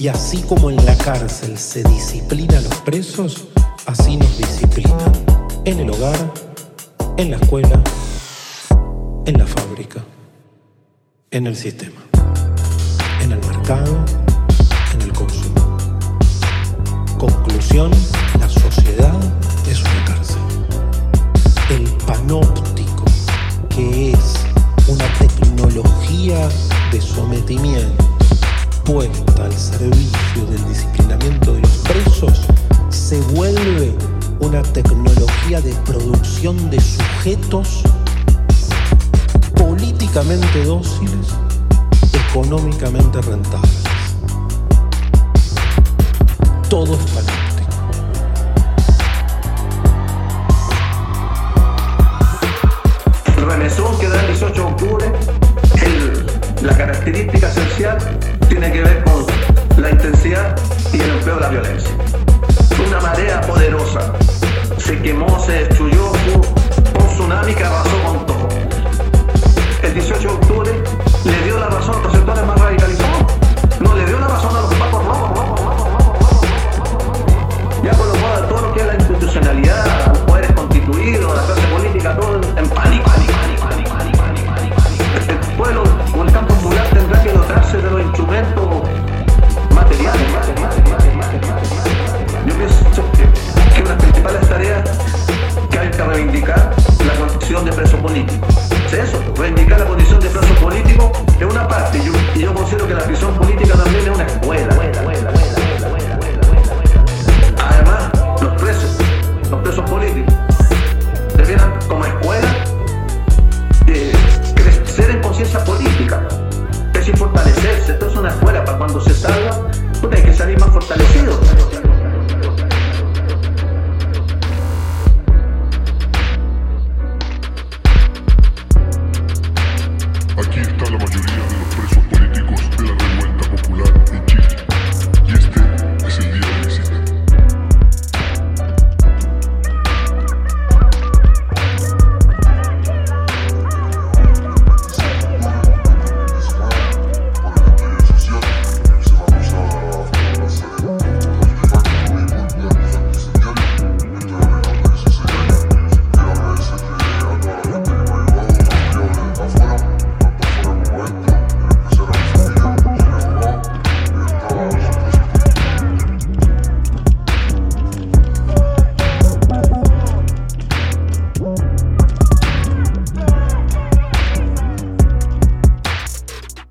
Y así como en la cárcel se disciplina a los presos, así nos disciplinan en el hogar, en la escuela, en la fábrica, en el sistema, en el mercado, en el consumo. Conclusión, la sociedad es una cárcel. El panóptico, que es una tecnología de sometimiento puesta al servicio del disciplinamiento de los presos, se vuelve una tecnología de producción de sujetos políticamente dóciles, económicamente rentables. Todo es panóptico. El remesón que da el 18 de octubre, la característica esencial tiene que ver con la intensidad y el empleo de la violencia. Una marea poderosa se quemó, se destruyó, un tsunami que arrasó con la condición de preso político. Es eso, reivindicar la condición de preso político es una parte. Y yo considero que la prisión política también es una